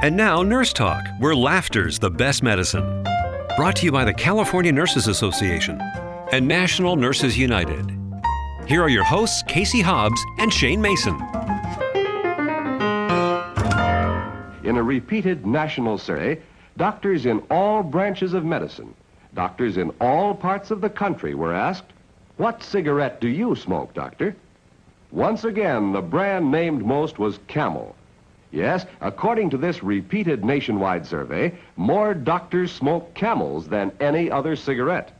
And now, Nurse Talk, where laughter's the best medicine. Brought to you by the California Nurses Association and National Nurses United. Here are your hosts, Casey Hobbs and Shane Mason. In a repeated national survey, doctors in all branches of medicine, doctors in all parts of the country were asked, What cigarette do you smoke, doctor? Once again, the brand named most was Camel. Yes, according to this repeated nationwide survey, more doctors smoke camels than any other cigarette.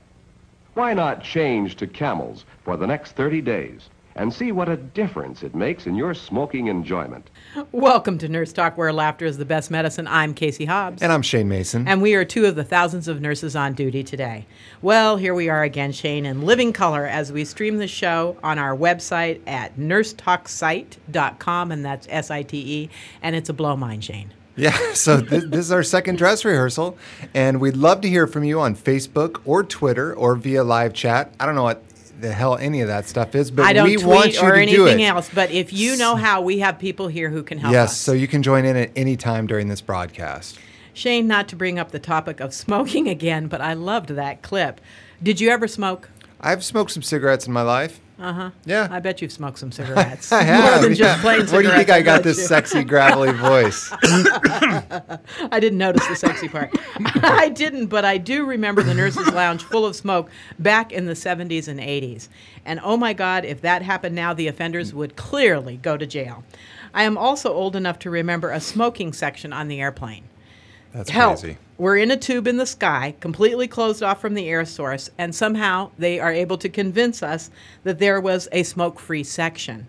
Why not change to camels for the next 30 days and see what a difference it makes in your smoking enjoyment? Welcome to Nurse Talk, where laughter is the best medicine. I'm Casey Hobbs. And I'm Shane Mason. And we are two of the thousands of nurses on duty today. Well, here we are again, Shane, in living color as we stream the show on our website at nursetalksite.com, and that's S I T E, and it's a blow mine, Shane. Yeah, so this, this is our second dress rehearsal, and we'd love to hear from you on Facebook or Twitter or via live chat. I don't know what the hell any of that stuff is, but I don't we tweet want you or to do anything it. else. But if you know how, we have people here who can help yes, us. so you can join in at any time during this broadcast. Shane, not to bring up the topic of smoking again, but I loved that clip. Did you ever smoke? I've smoked some cigarettes in my life. Uh huh. Yeah. I bet you've smoked some cigarettes. I have. More than just plain cigarettes. Where do you think I got this you. sexy, gravelly voice? I didn't notice the sexy part. I didn't, but I do remember the nurses' lounge full of smoke back in the 70s and 80s. And oh my God, if that happened now, the offenders would clearly go to jail. I am also old enough to remember a smoking section on the airplane. That's Hell, crazy. we're in a tube in the sky, completely closed off from the air source, and somehow they are able to convince us that there was a smoke free section.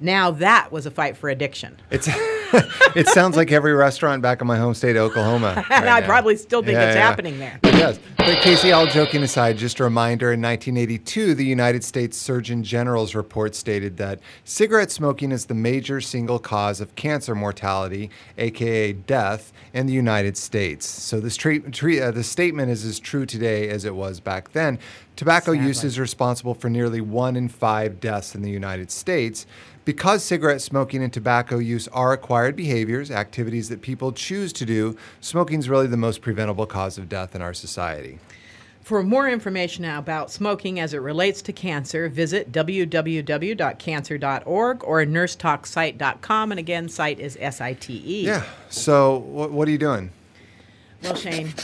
Now that was a fight for addiction. It's it sounds like every restaurant back in my home state, of Oklahoma. And right I now. probably still think Yeah, it's yeah. happening there. It does. But Casey, all joking aside, just a reminder in 1982, the United States Surgeon General's report stated that cigarette smoking is the major single cause of cancer mortality, aka death, in the United States. So this treat, treat, uh, the statement is as true today as it was back then. Tobacco use is responsible for nearly one in five deaths in the United States. Because cigarette smoking and tobacco use are acquired behaviors, activities that people choose to do, smoking is really the most preventable cause of death in our society. For more information about smoking as it relates to cancer, visit www.cancer.org or nursetalksite.com. And again, site is S I T E. Yeah. So, what, what are you doing? Well, Shane.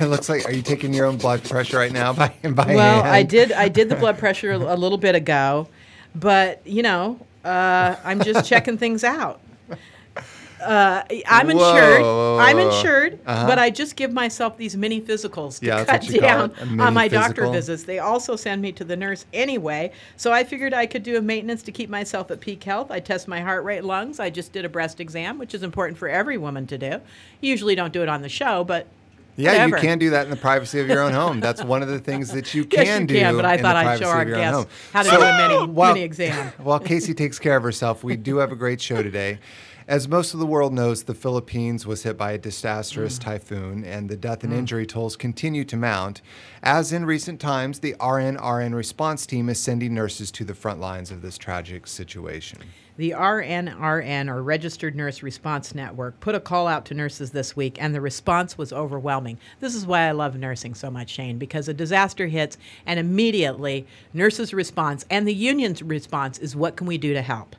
It looks like are you taking your own blood pressure right now by by Well, hand? I did. I did the blood pressure a a little bit ago, but you know, uh, I'm just checking things out. Uh, I'm insured. Whoa. I'm insured, Uh-huh. but I just give myself these mini physicals to Yeah, cut what you call down it, a mini on my doctor visits. They also send me to the nurse anyway, so I figured I could do a maintenance to keep myself at peak health. I test my heart rate, lungs. I just did a breast exam, which is important for every woman to do. Usually don't do it on the show, but yeah, you can do that in the privacy of your own home. That's one of the things that you Yes, can you do. can, but I in thought the I'd show our of your own guests how to So, do a mini, while- mini exam. While Casey takes care of herself, we do have a great show today. As most of the world knows, the Philippines was hit by a disastrous Mm. typhoon, and the death and injury tolls continue to mount. As in recent times, the RNRN response team is sending nurses to the front lines of this tragic situation. The RNRN, or Registered Nurse Response Network, put a call out to nurses this week, and the response was overwhelming. This is why I love nursing so much, Shane, because a disaster hits, and immediately nurses' response and the union's response is what can we do to help?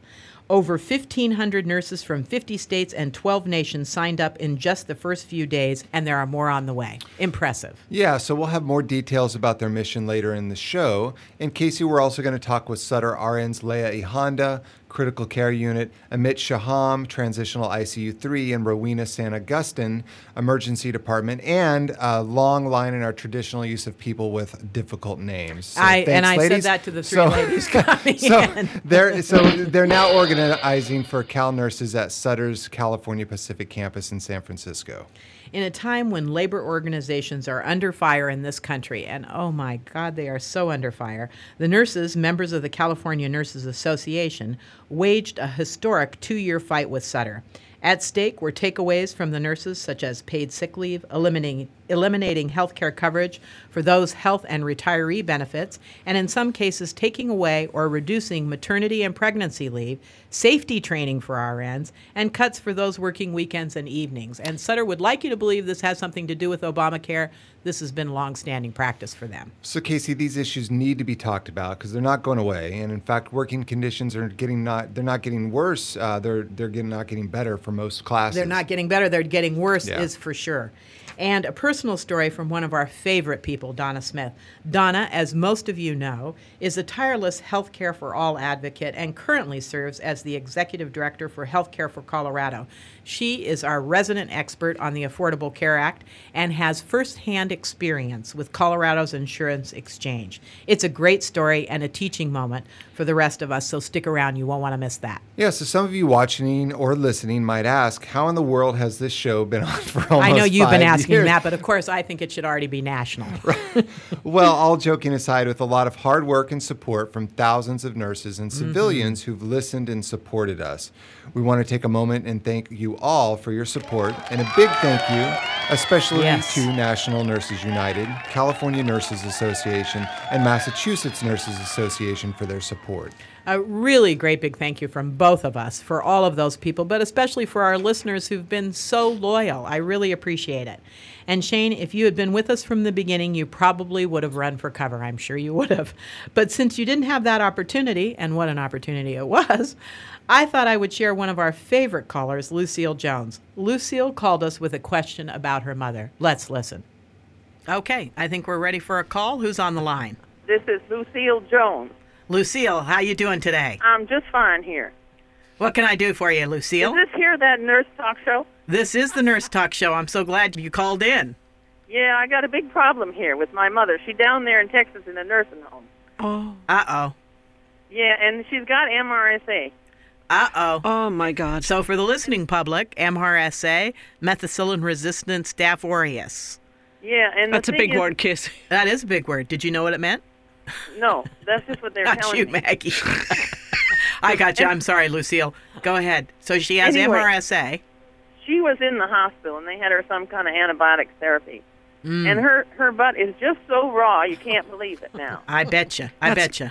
Over 1,500 nurses from 50 states and 12 nations signed up in just the first few days, and there are more on the way. Impressive. Yeah, so we'll have more details about their mission later in the show. In Casey, we're also going to talk with Sutter RN's Leah Ihanda, Critical Care Unit, Amit Shaham, Transitional ICU 3, and Rowena San Augustine, Emergency Department, and a long line in our traditional use of people with difficult names. So I- and thanks, I said that to the three ladies coming so in. They're, so they're now organizing for Cal nurses at Sutter's California Pacific campus in San Francisco. In a time when labor organizations are under fire in this country, and oh my God, they are so under fire, the nurses, members of the California Nurses Association, waged a historic two year fight with Sutter. At stake were takeaways from the nurses, such as paid sick leave, eliminating, eliminating health care coverage for those health and retiree benefits, and in some cases, taking away or reducing maternity and pregnancy leave, safety training for RNs, and cuts for those working weekends and evenings. And Sutter would like you to believe this has something to do with Obamacare. This has been long-standing practice for them. So, Casey, these issues need to be talked about because they're not going away, and in fact, working conditions are getting not—they're not getting worse. Uh, they're they're getting, not getting better for most classes. They're not getting better. They're getting worse, Yeah. is for sure. And a personal story from one of our favorite people, Donna Smith. Donna, as most of you know, is a tireless Healthcare for All advocate and currently serves as the executive director for Healthcare for Colorado. She is our resident expert on the Affordable Care Act and has firsthand experience with Colorado's insurance exchange. It's a great story and a teaching moment for the rest of us, so stick around. You won't want to miss that. Yeah, so some of you watching or listening might ask, how in the world has this show been on for almost I know you've been five asking that, but of course, I think it should already be national. Well, all joking aside, with a lot of hard work and support from thousands of nurses and Mm-hmm. civilians who've listened and supported us, we want to take a moment and thank you all for your support. And a big thank you, especially Yes. to National Nurses United, California Nurses Association, and Massachusetts Nurses Association for their support. A really great big thank you from both of us for all of those people, but especially for our listeners who've been so loyal. I really appreciate it. And Shane, if you had been with us from the beginning, you probably would have run for cover. I'm sure you would have. But since you didn't have that opportunity, and what an opportunity it was, I thought I would share one of our favorite callers, Lucille Jones. Lucille called us with a question about her mother. Let's listen. Okay, I think we're ready for a call. Who's on the line? This is Lucille Jones. Lucille, how you doing today? I'm just fine here. What can I do for you, Lucille? Is this here that nurse talk show? This is the Nurse Talk Show. I'm so glad you called in. Yeah, I got a big problem here with my mother. She's down there in Texas in a nursing home. Oh. Uh oh. Yeah, and she's got MRSA. Uh oh. Oh my God. So, for the listening public, MRSA, methicillin resistant staph aureus. Yeah, and That's a big is- word, Kiss. That is a big word. Did you know what it meant? No, that's just what they're Not telling you, me. Maggie. I got you. I'm sorry, Lucille. Go ahead. So, she has Anyway. MRSA. She was in the hospital, and they had her some kind of antibiotic therapy. Mm. And her her butt is just so raw, you can't believe it now. I bet you. I bet you.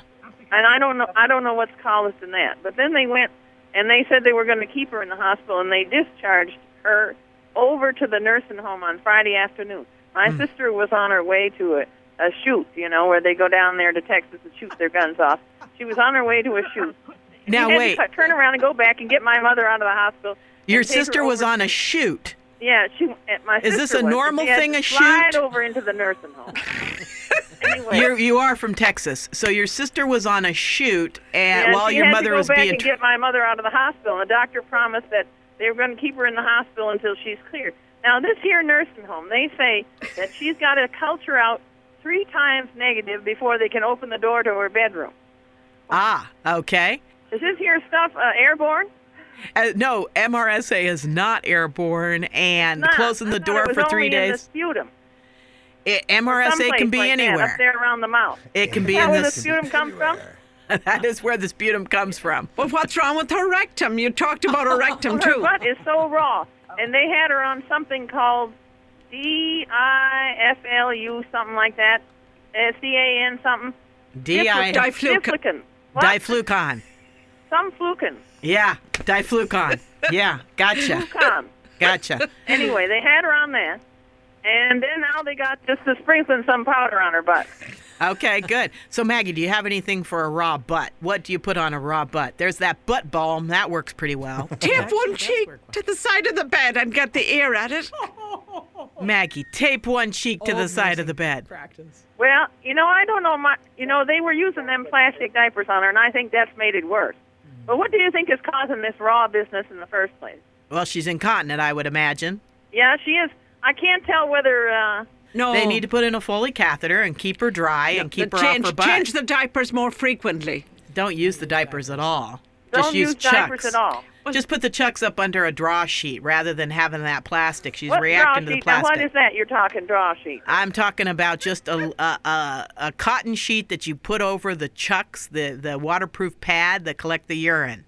and I don't know I don't know what's caused in that. But then they went and they said they were going to keep her in the hospital and they discharged her over to the nursing home on Friday afternoon. My Hmm. sister was on her way to a a shoot, you know, where they go down there to Texas and shoot their guns off. She was on her way to a shoot. Now, She had wait. to turn around and go back and get my mother out of the hospital. Your and take her sister was on a shoot. Yeah, she. uh, My sister. Is this a was. normal thing, a slide shoot? over into the nursing home. anyway, You're, you are from Texas. So, your sister was on a shoot and Yeah, while your mother was back being. and get my mother out of the hospital. And the doctor promised that they were going to keep her in the hospital until she's cleared. Now, this here nursing home, they say that she's got a culture out three times negative before they can open the door to her bedroom. ah, okay. Is this here stuff uh, airborne? Uh, no, MRSA is not airborne, and Nah, closing the door it was for three the days. sputum. It, MRSA can be like that, anywhere. up there around the mouth. It can be Is that in where the sputum comes from? that is where the sputum comes from. Well, what's wrong with her rectum? You talked about her rectum Her too. butt is so raw, and they had her on something called D I F L U, something like that. Uh, S D A N something. Di Diflucan. Diflucan. What? diflucan. Some flucan. Yeah, diflucan. Yeah, gotcha, Flucan. gotcha. anyway, they had her on that, and then now they got just to sprinkling some powder on her butt. Okay, good. So Maggie, do you have anything for a raw butt? What do you put on a raw butt? There's that butt balm that works pretty well. Tape one cheek to the side of the bed and get the ear at it. Maggie, tape one cheek to the side of the bed. Practice. Well, you know, I don't know. My, you know, they were using them plastic diapers on her, and I think that's made it worse. But what do you think is causing this raw business in the first place? Well, she's incontinent, I would imagine. Yeah, she is. I can't tell whether. Uh, No. They need to put in a Foley catheter and keep her dry and keep her change, off her butt. change the diapers more frequently. Don't use the diapers at all. don't Just use, use chucks. diapers at all. Just put the chucks up under a draw sheet rather than having that plastic. She's What reacting draw to the sheet? Now, plastic. what is that you're talking draw sheet? I'm talking about just a, a, a, a cotton sheet that you put over the chucks, the, the waterproof pad that collect the urine.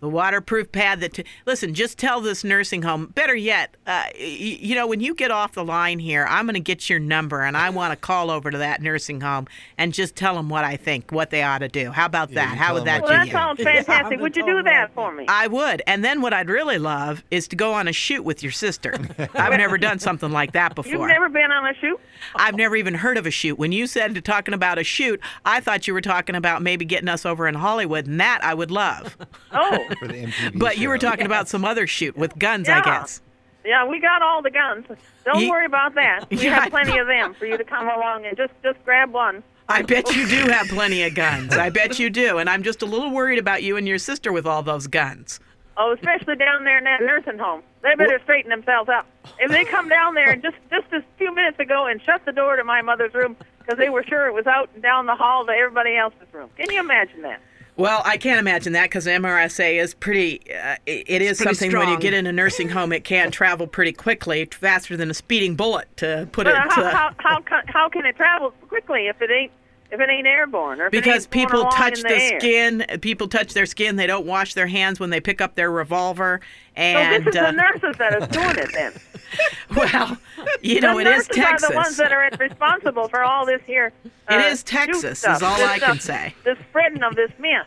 The waterproof pad that. T- Listen, just tell this nursing home. Better yet, uh, y- you know, when you get off the line here, I'm going to get your number and I want to call over to that nursing home and just tell them what I think, what they ought to do. How about Yeah, that? How would that what Well, do that sounds fantastic. I'm Would you do that for me? I would. And then what I'd really love is to go on a shoot with your sister. I've never done something like that before. You've never been on a shoot? I've never even heard of a shoot. When you said talking about a shoot, I thought you were talking about maybe getting us over in Hollywood, and that I would love. Oh, For the MTV But you were show. talking about some other shoot with guns, I guess. yeah, we got all the guns. Don't Ye- worry about that. We Yeah, have plenty of them for you to come along and just just grab one. I bet you do have plenty of guns. I bet you do. And I'm just a little worried about you and your sister with all those guns. Oh, especially down there in that nursing home. They better straighten themselves up. If they come down there and just just a few minutes ago and shut the door to my mother's room because they were sure it was out and down the hall to everybody else's room. Can you imagine that? Well, I can't imagine that because MRSA is pretty. Uh, it it is pretty something when you get in a nursing home, it can travel pretty quickly, faster than a speeding bullet. To put But it. how, uh, how how how can it travel quickly if it ain't if it ain't airborne or because people touch the, the, skin people touch their skin they don't wash their hands when they pick up their revolver And So this is uh, the nurses that are doing it then. well you know the it is nurses are texas the ones that are responsible for all this here. It uh, is Texas, shoot is all I can stuff, say. The spreading of this myth.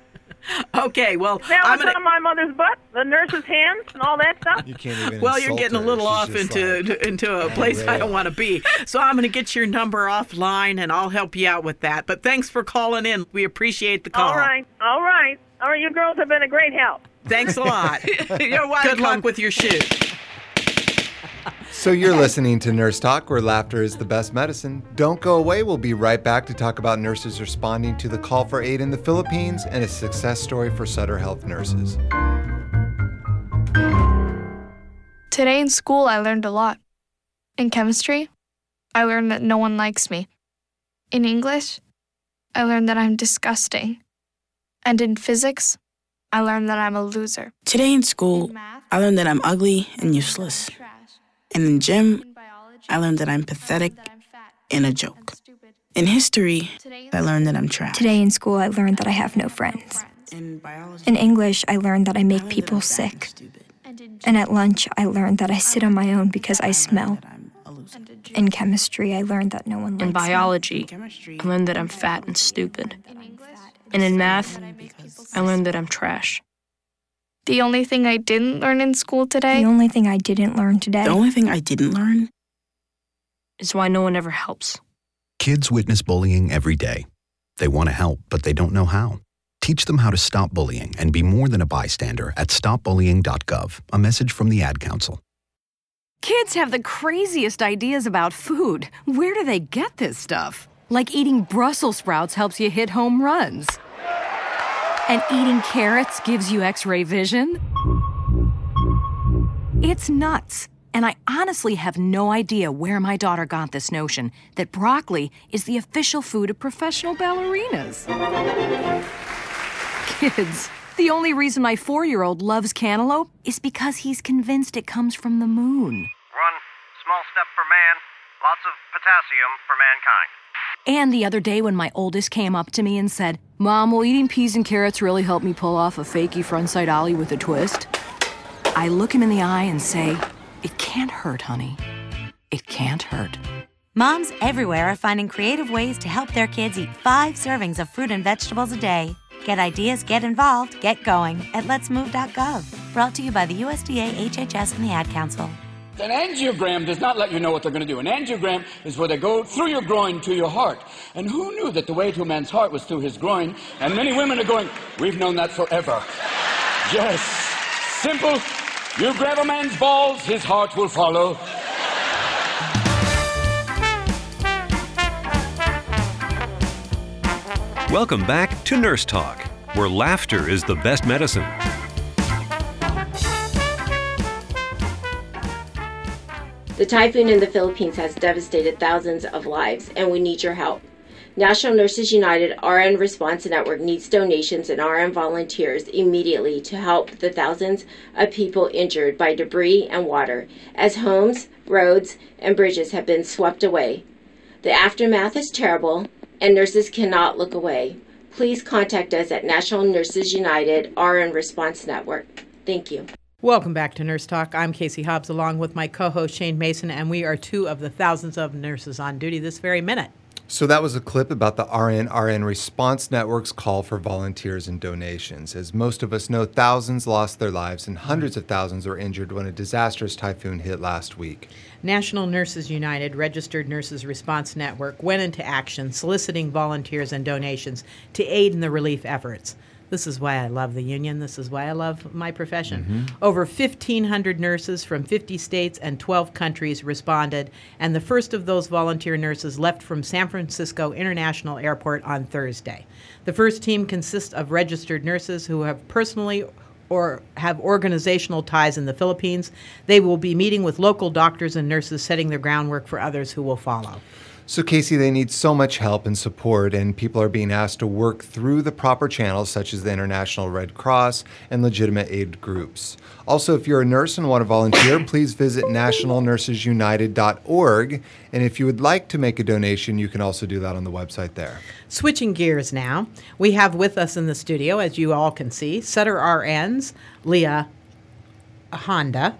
okay well Now i'm it's gonna on my mother's butt, the nurse's hands, and all that stuff. You can't even. well, you're insult getting a little She's off into like- into a place I don't want to be. So I'm going to get your number offline, and I'll help you out with that. But thanks for calling in. We appreciate the call. All right, all right, all right. You girls have been a great help. Thanks a lot. You're welcome. Good luck with your shoot. So you're listening to Nurse Talk, where laughter is the best medicine. Don't go away. We'll be right back to talk about nurses responding to the call for aid in the Philippines and a success story for Sutter Health nurses. Today in school, I learned a lot. In chemistry, I learned that no one likes me. In English, I learned that I'm disgusting. And in physics, I learned that I'm a loser. Today in school, In math, I learned that I'm ugly and useless. Trash. And in gym, I learned that I'm pathetic that and a joke. In history, I learned that I'm trash. Today in school, I learned that I have no friends. In biology, English, I learned that I I make people I'm fat and sick. And at lunch, I learned that I sit on my own because I I smell. learned that I'm a loser. In chemistry, I learned that no one likes In biology, Chemistry, I learned that I'm fat and stupid. And in math, I learned that I'm trash. The only thing I didn't learn in school today The only thing I didn't learn today the only thing I didn't learn Is why no one ever helps. Kids witness bullying every day. They want to help, but they don't know how. Teach them how to stop bullying and be more than a bystander at stopbullying.gov. A message from the Ad Council. Kids have the craziest ideas about food. Where do they get this stuff? Like eating Brussels sprouts helps you hit home runs. And eating carrots gives you x ray vision? It's nuts. And I honestly have no idea where my daughter got this notion that broccoli is the official food of professional ballerinas. Kids, the only reason my four year old loves cantaloupe is because he's convinced it comes from the moon. One small step for man, lots of potassium for mankind. And the other day when my oldest came up to me and said, Mom, will eating peas and carrots really help me pull off a fakey frontside ollie with a twist? I look him in the eye and say, It can't hurt, honey. It can't hurt. Moms everywhere are finding creative ways to help their kids eat five servings of fruit and vegetables a day. Get ideas, get involved, get going at letsmove.gov. Brought to you by the USDA, HHS, and the Ad Council. An angiogram does not let you know what they're going to do. An angiogram is where they go through your groin to your heart. And who knew that the way to a man's heart was through his groin? And many women are going, We've known that forever. Yes. Simple. You grab a man's balls, his heart will follow. Welcome back to Nurse Talk, where laughter is the best medicine. The typhoon in the Philippines has devastated thousands of lives, and we need your help. National Nurses United RN Response Network needs donations and RN volunteers immediately to help the thousands of people injured by debris and water as homes, roads, and bridges have been swept away. The aftermath is terrible, and nurses cannot look away. please contact us at National Nurses United RN Response Network. Thank you. Welcome back to Nurse Talk. I'm Casey Hobbs along with my co host Shane Mason, and we are two of the thousands of nurses on duty this very minute. So that was a clip about the RN RN Response Network's call for volunteers and donations. As most of us know, thousands lost their lives and hundreds of thousands were injured when a disastrous typhoon hit last week. National Nurses United Registered Nurses Response Network went into action soliciting volunteers and donations to aid in the relief efforts. This is why I love the union. This is why I love my profession. Mm-hmm. Over 1,500 nurses from 50 states and 12 countries responded, and the first of those volunteer nurses left from San Francisco International Airport on Thursday. The first team consists of registered nurses who have personally or have organizational ties in the Philippines. They will be meeting with local doctors and nurses, setting the groundwork for others who will follow. So, Casey, they need so much help and support, and people are being asked to work through the proper channels, such as the International Red Cross and legitimate aid groups. Also, if you're a nurse and want to volunteer, please visit nationalnursesunited.org. And if you would like to make a donation, you can also do that on the website there. Switching gears now, we have with us in the studio, as you all can see, Sutter RNs, Leah Honda,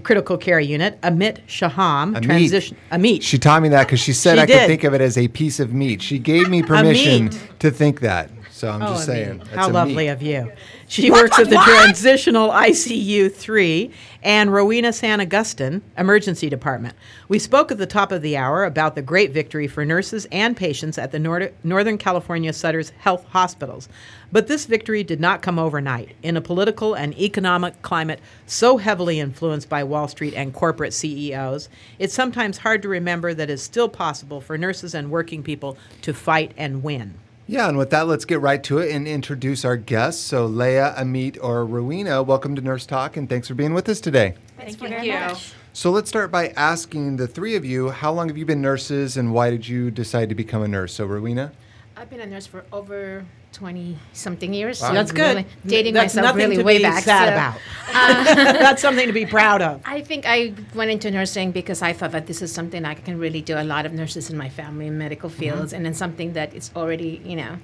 critical care unit, Amit Shaham, Amit. transition Amit. She taught me that because she said She I did. could think of it as a piece of meat. She gave me permission to think that. So I'm Oh, just Amit, saying. How That's a lovely meat. of you. She works at the Transitional ICU 3 and Rowena San Augustine Emergency Department. We spoke at the top of the hour about the great victory for nurses and patients at the Nor- Northern California Sutter's Health Hospitals. But this victory did not come overnight. In a political and economic climate so heavily influenced by Wall Street and corporate CEOs, it's sometimes hard to remember that it's still possible for nurses and working people to fight and win. Yeah, and with that, let's get right to it and introduce our guests. So, Leah, Amit, or Rowena, welcome to Nurse Talk, and thanks for being with us today. Thank you very much. So, let's start by asking the three of you how long have you been nurses and why did you decide to become a nurse? So, Rowena? I've been a nurse for over 20 something years. Wow. so That's good. really dating That's myself nothing really to way be back. sad so, about. uh, That's something to be proud of. I think I went into nursing because I thought that this is something I can really do. A lot of nurses in my family in medical Mm-hmm. fields, and then something that is already, you know.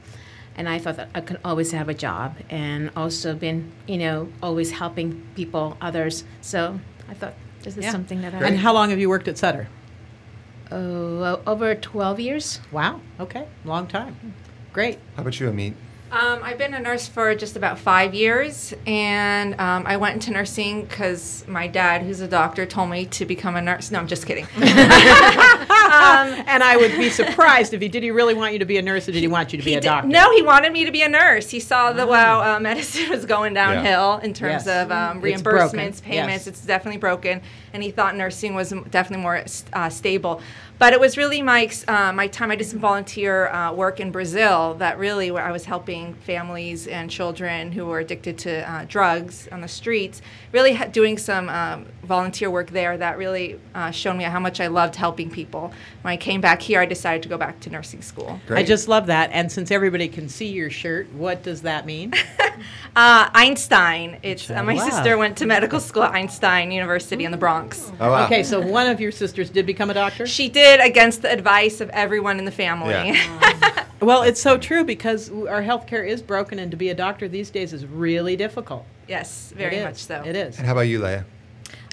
And I thought that I could always have a job, and also been, you know, always helping people, others. So I thought this is Yeah. something that I. And how long have you worked at Sutter? Oh, over 12 years. Wow. Okay. Long time. Great. How about you, Amit? Um, I've been a nurse for just about five years, and um, I went into nursing because my dad, who's a doctor, told me to become a nurse. No, I'm just kidding. and I would be surprised if he did. He really want you to be a nurse, or did he want you to be a did- doctor? No, he wanted me to be a nurse. He saw the wow, uh, medicine was going downhill in terms Yes. of um, It's reimbursements, payments. yes. It's definitely broken, and he thought nursing was definitely more uh, stable. But it was really my uh, my time. I did some volunteer uh, work in Brazil that really where I was helping families and children who were addicted to uh, drugs on the streets. Really ha- doing some um, volunteer work there that really uh, showed me how much I loved helping people. When I came back here, I decided to go back to nursing school. I just love that. And since everybody can see your shirt, what does that mean? Uh, Einstein. It's uh, my love. sister went to medical school at Einstein University in the Bronx. Oh, wow. Okay, so one of your sisters did become a doctor? She did against the advice of everyone in the family. Well, it's so true because w- our healthcare is broken, and to be a doctor these days is really difficult. Yes, very much so. It is. And how about you, Leah?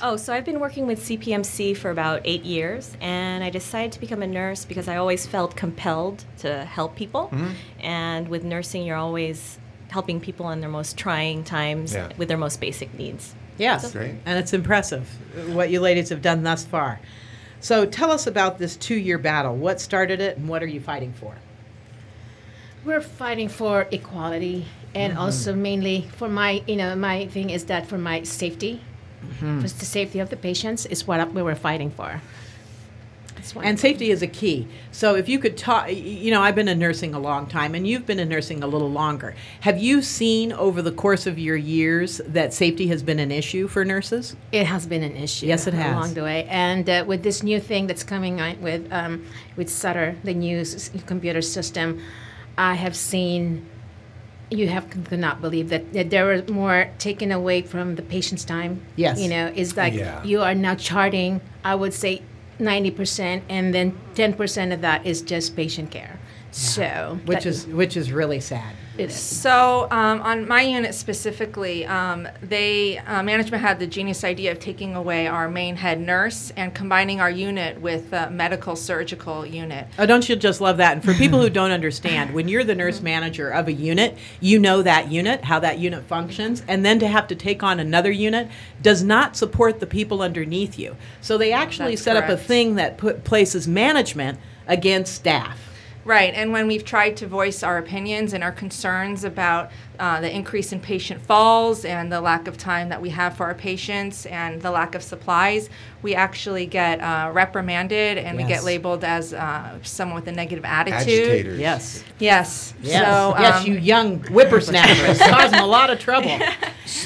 Oh, so I've been working with CPMC for about eight years, and I decided to become a nurse because I always felt compelled to help people. Mhm. And with nursing, you're always helping people in their most trying times Yeah. with their most basic needs. Yes, So- and it's impressive uh, what you ladies have done thus far. So tell us about this two-year battle. What started it, and what are you fighting for? We're fighting for equality and Mhm. also mainly for my, you know, my thing is that for my safety, Mhm. for the safety of the patients is what we were fighting for. And safety is a key. So if you could talk, you know, I've been in nursing a long time, and you've been in nursing a little longer. Have you seen over the course of your years that safety has been an issue for nurses? It has been an issue. Yes, it has. along the way, and uh, with this new thing that's coming on with um, with Sutter, the new s- computer system, I have seen. You have could not believe that, that there was more taken away from the patient's time. Yes. you know, it's like Yeah. you are now charting. I would say ninety percent, and then ten percent of that is just patient care. So which that- is which is really sad. It is. So um, on my unit specifically, um, they uh, management had the genius idea of taking away our main head nurse and combining our unit with a medical surgical unit. Oh, don't you just love that? And for people who don't understand, when you're the nurse manager of a unit, you know that unit, how that unit functions, and then to have to take on another unit does not support the people underneath you. So they actually That's set up a thing that put places management against staff. Right, and when we've tried to voice our opinions and our concerns about uh, the increase in patient falls and the lack of time that we have for our patients and the lack of supplies, we actually get uh, reprimanded and we get labeled as uh, someone with a negative attitude. Agitators. Yes. Yes. Yes, So, yes, um, you young whippersnappers, causing a lot of trouble.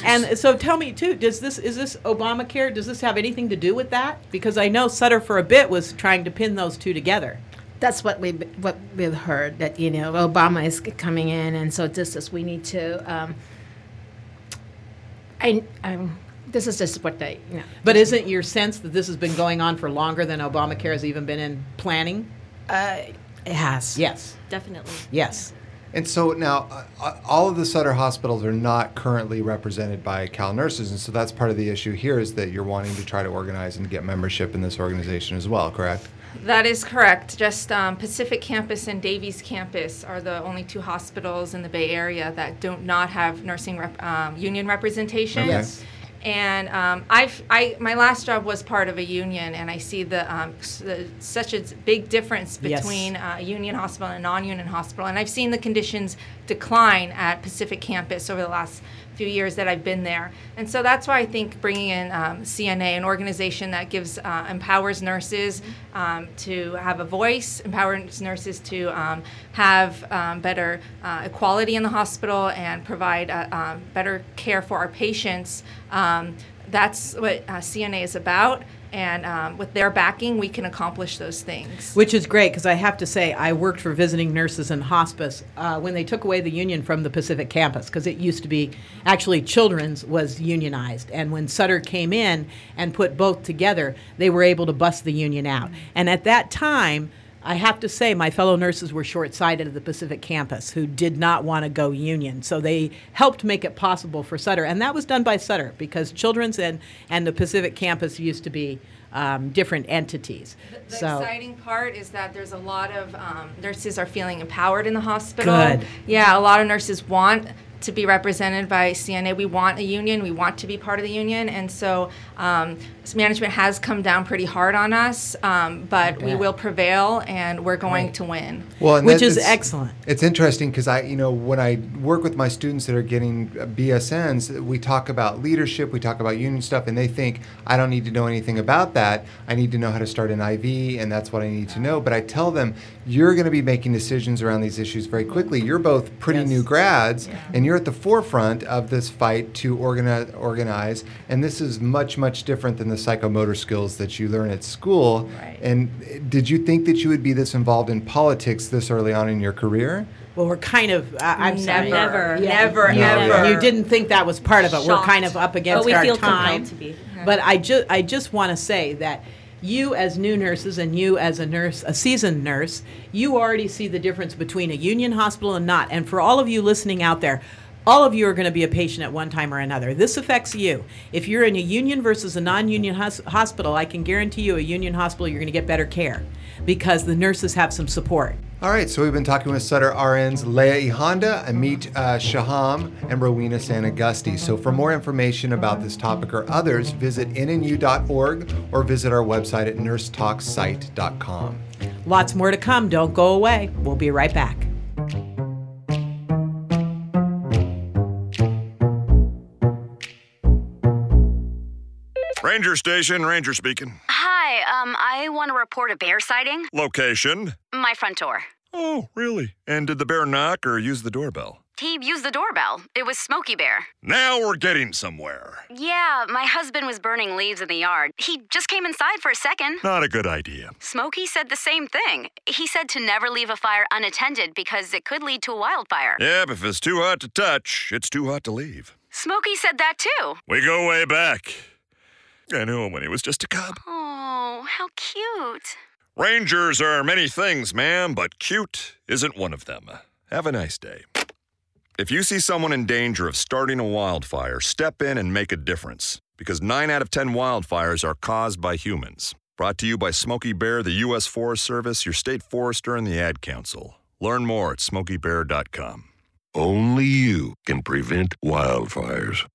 And so, tell me too, does this is this Obamacare? Does this have anything to do with that? Because I know Sutter for a bit was trying to pin those two together. That's what we what we've heard that you know Obama is coming in, and so this is we need to. Um, I um, this is just what they you know. But isn't your sense that this has been going on for longer than Obamacare has even been in planning? Uh, it has. Yes. Definitely. Yes. And so now, uh, uh, all of the Sutter hospitals are not currently represented by Cal nurses, and so that's part of the issue here is that you're wanting to try to organize and get membership in this organization as well, correct? That is correct. Just um, Pacific Campus and Davies Campus are the only two hospitals in the Bay Area that do not have nursing rep, um, union representation. Okay. Yes. And um, I've, I, my last job was part of a union, and I see the, um, the such a big difference Yes. between uh, a union hospital and a non-union hospital. And I've seen the conditions decline at Pacific Campus over the last few years that I've been there. And so that's why I think bringing in um, CNA, an organization that gives uh, empowers nurses um, to have a voice, empowers nurses to um, have um, better uh, equality in the hospital and provide uh, um, better care for our patients. Um, that's what uh, CNA is about. And um, with their backing, we can accomplish those things. Which is great because I have to say, I worked for visiting nurses in hospice uh, when they took away the union from the Pacific campus because it used to be actually children's was unionized. And when Sutter came in and put both together, they were able to bust the union out. And at that time, I have to say, my fellow nurses were short sighted at the Pacific campus who did not want to go union. So they helped make it possible for Sutter. And that was done by Sutter because Children's and, and the Pacific campus used to be um, different entities. The so exciting part is that there's a lot of um, nurses are feeling empowered in the hospital. Good. Yeah, a lot of nurses want to be represented by CNA. We want a union. We want to be part of the union, and so um, management has come down pretty hard on us. Um, but we will prevail, and we're going Right. to win. Well, and Which is excellent. It's interesting because I, you know, when I work with my students that are getting uh, BSNs, we talk about leadership, we talk about union stuff, and they think I don't need to know anything about that. I need to know how to start an IV, and that's what I need to know. But I tell them you're going to be making decisions around these issues very quickly. You're both pretty Yes. new grads, and you're at the forefront of this fight to organize, organize. And this is much, much different than the psychomotor skills that you learn at school. Right. And uh, did you think that you would be this involved in politics this early on in your career? Well, we're kind of. Uh, I'm sorry. Never, Never. never, No, ever. You didn't think that was part of it. We're kind of up against But we our feel time. compelled to be. But I just, I just want to say that you, as new nurses, and you, as a nurse, a seasoned nurse, you already see the difference between a union hospital and not. And for all of you listening out there. All of you are going to be a patient at one time or another. This affects you. If you're in a union versus a non union hos- hospital, I can guarantee you a union hospital, you're going to get better care because the nurses have some support. All right, so we've been talking with Sutter RNs Leah Ihanda, Amit uh, Shaham, and Rowena Sanagusti. So for more information about this topic or others, visit nnu.org or visit our website at nursetalksite.com. Lots more to come. Don't go away. We'll be right back. Ranger Station, Ranger speaking. Hi, um, I want to report a bear sighting. Location. My front door. Oh, really? And did the bear knock or use the doorbell? He used the doorbell. It was Smokey Bear. Now we're getting somewhere. Yeah, my husband was burning leaves in the yard. He just came inside for a second. Not a good idea. Smokey said the same thing. He said to never leave a fire unattended because it could lead to a wildfire. Yep, if it's too hot to touch, it's too hot to leave. Smokey said that too. We go way back. I knew him when he was just a cub. Oh, how cute. Rangers are many things, ma'am, but cute isn't one of them. Have a nice day. If you see someone in danger of starting a wildfire, step in and make a difference. Because 9 out of 10 wildfires are caused by humans. Brought to you by Smokey Bear, the U.S. Forest Service, your state forester, and the Ad Council. Learn more at smokeybear.com. Only you can prevent wildfires.